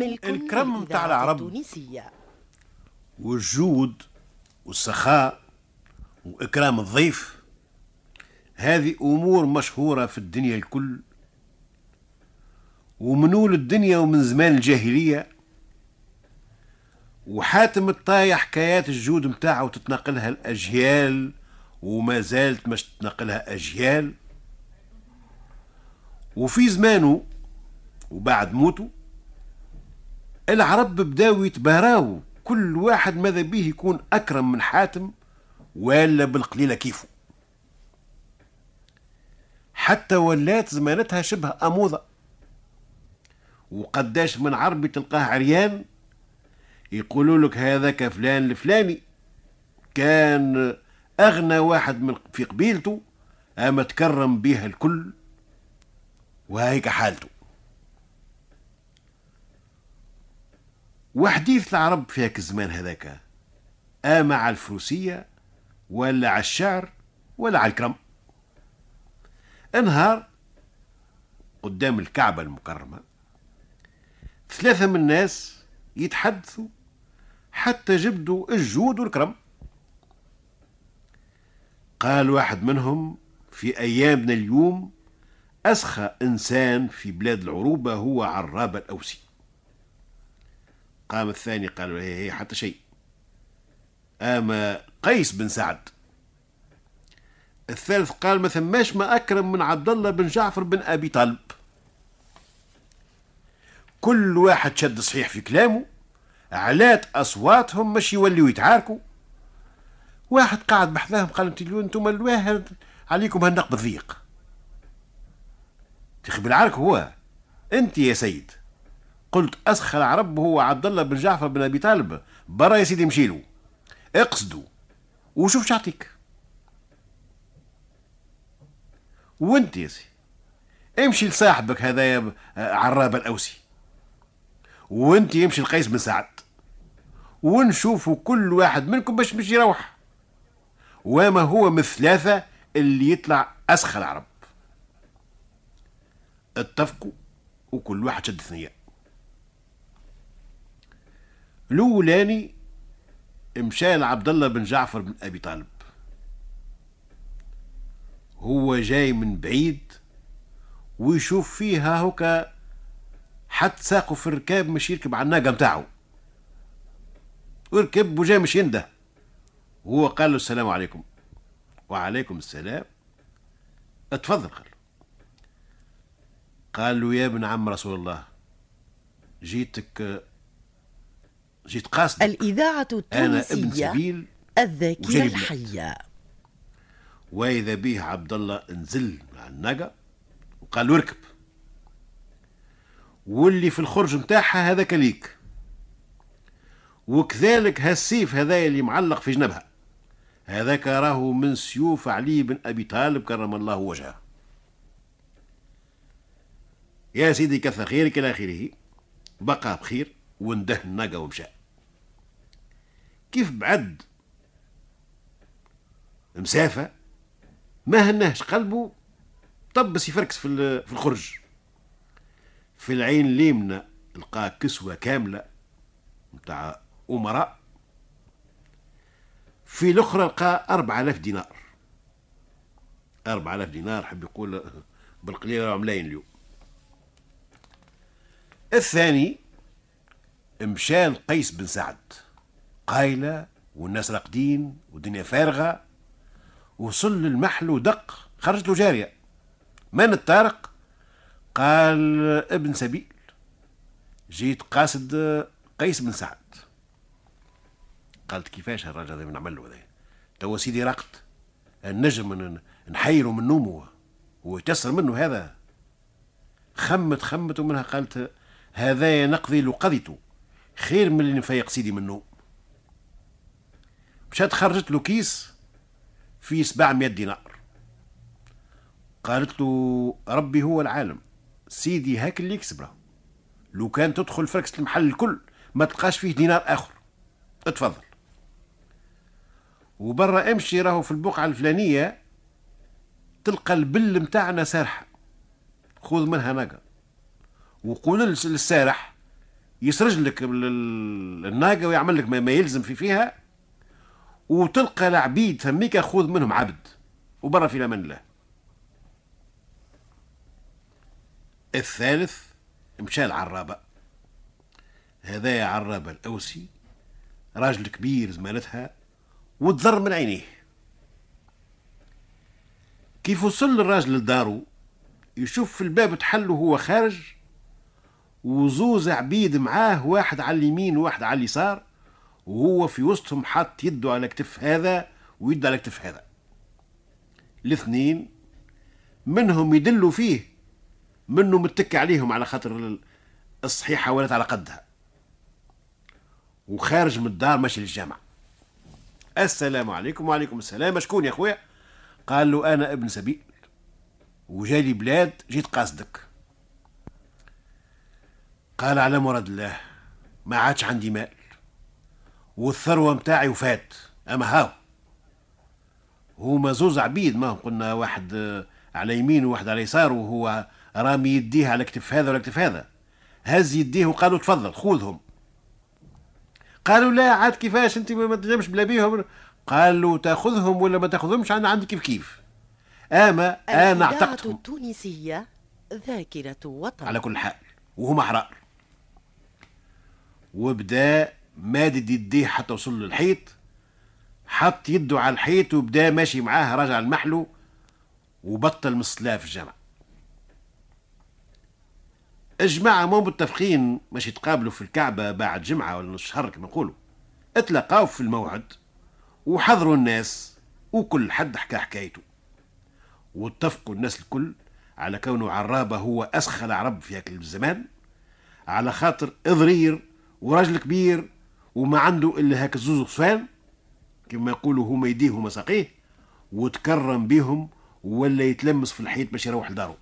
ملك الكرم متاع للإذاعة العرب. التونسية والجود والسخاء وإكرام الضيف. هذه أمور مشهورة في الدنيا الكل. ومنول الدنيا ومن زمان الجاهلية. وحاتم الطاية حكايات الجود متاعه تتنقلها الأجيال وما زالت مش تتنقلها أجيال. وفي زمانه وبعد موته العرب بداوا يتباراو كل واحد ماذا به يكون أكرم من حاتم ولا بالقليلة كيفه. حتى ولات زمانتها شبه أموضة وقداش من عربي تلقاه عريان يقولوا لك هذاك فلان الفلاني كان أغنى واحد من في قبيلته أما تكرم بها الكل وهيك حالته. وحديث العرب في هاك الزمان هذاك. أما على الفروسية ولا على الشعر ولا على الكرم. انهار قدام الكعبة المكرمة. ثلاثة من الناس يتحدثوا حتى جبدوا الجود والكرم. قال واحد منهم في أيامنا اليوم أسخى إنسان في بلاد العروبة هو عرابة الأوسي. قام الثاني قال هي هي حتى شيء. أما قيس بن سعد. الثالث قال ما ثماش ما أكرم من عبد الله بن جعفر بن أبي طالب. كل واحد شد صحيح في كلامه علات أصواتهم مش يوليوا يتعاركوا. واحد قاعد بحذاهم قال أنتوا أنتم الواحد عليكم هالنقب الضيق. تخي بالعرك هو. أنت يا سيد. قلت اسخى العرب هو عبد الله بن جعفر بن أبي طالب. برا يا سيدي مشيلو. اقصدوا. وشوف شعطيك وانت يا سي. امشي لصاحبك هذا يا عراب الأوسي. وانت يمشي لقيس بن سعد. ونشوفوا كل واحد منكم باش مش يروح. وما هو من ثلاثة اللي يطلع أسخى العرب اتفقوا. وكل واحد شد ثنية الأولاني مشى لعبد الله بن جعفر بن أبي طالب. هو جاي من بعيد ويشوف فيها هوكا حط ساقه في الركاب مش يركب على الناقة متاعه وركب وجاي مش ينده. وهو قال له السلام عليكم. وعليكم السلام. اتفضل قال قال له يا ابن عم رسول الله جيتك جيت قاصدك. الإذاعة التونسية الذاكرة. الحية. وإذا به عبد الله نزل مع الناقه وقال له اركب. واللي في الخرج نتاعها هذاك ليك. وكذلك هالسيف هذايا اللي معلق في جنبها. هذاك راهو من سيوف علي بن أبي طالب كرم الله وجهه. يا سيدي كثر خيرك إلى آخره. بقى بخير. وانده الناقه ومشى كيف بعد؟ مسافة ما هناش قلبه طبس يفركس في في الخرج. في العين اليمنى لقى كسوة كاملة متاع أمراء. في الأخرى لقى أربعة آلاف دينار. أربعة آلاف دينار حب يقول بالقليل راهم ملايين اليوم. الثاني مشى لقيس بن سعد. قايلة والناس راقدين والدنيا فارغة وصل للمحل ودق خرجت له جارية من الطارق؟ قال ابن سبيل. جيت قاصد قيس بن سعد. قالت كيفاش هالراجل هذا نعمل له هذا؟ توا سيدي رقد النجم نحيره من نومه. ويتسر منه هذا. خمت خمت ومنها قالت هذا نقضي لو قضيته خير من اللي نفيق سيدي من النوم مشات خرجت له كيس فيه 700 دينار. قالت له ربي هو العالم سيدي هاك اللي يكسب لو كان تدخل فركس المحل الكل ما تلقاش فيه دينار آخر. اتفضل. وبرا امشي راهو في البقعة الفلانية تلقى البل متاعنا سارحة. خذ منها ناقة. وقول للسارح يسرج لك ال- الناقة ويعمل لك ما يلزم في فيها وتلقى العبيد ثميك خذ منهم عبد وبرا في أمان الله الثالث مشى العرابة. هذا عرابة الأوسي راجل كبير زمانتها وتضر من عينيه. كيف وصل الراجل لدارو؟ يشوف في الباب تحل وهو خارج وزوز عبيد معاه واحد على اليمين وواحد على اليسار وهو في وسطهم حاط يده على كتف هذا ويده على كتف هذا. الاثنين منهم يدلوا فيه منه متكي عليهم على خاطر الصحيحة ولات على قدها. وخارج من الدار ماشي للجامع. السلام عليكم وعليكم السلام. شكون يا خويا؟ قال له أنا ابن سبيل. وجالي بلاد جيت قاصدك. قال على مراد الله ما عادش عندي مال. والثروة متاعي وفات أما هاو. هما زوز عبيد ما قلنا واحد على يمين وواحد على يسار وهو رامي يديه على كتف هذا ولا كتف هذا. هز يديه وقالوا تفضل خذهم. قالوا لا عاد كيفاش أنت ما تنجمش بلا بيهم؟ قالوا تاخذهم ولا ما تاخذهمش أنا عندي كيف كيف. أما أنا الإذاعة اعتقتهم. التونسية ذاكرة وطن. على كل حال وهم أحرار. وبدا مادد يديه حتى وصل للحيط حط يده على الحيط وبدا ماشي معاه راجع المحلو وبطل من الصلاة في الجامع. الجماعة مو متفقين باش يتقابلوا في الكعبة بعد جمعة ولا نص شهر كما نقولوا. اتلقاو في الموعد وحضروا الناس وكل حد حكى حكايته. واتفقوا الناس الكل على كونه عرابة هو أسخل عرب في هاك الزمان على خاطر إضرير وراجل كبير وما عنده إلا هاك الزوز غصفان كما يقولوا هما يديه وما ساقيه وتكرم بيهم ولا يتلمس في الحيط باش يروح لدارو.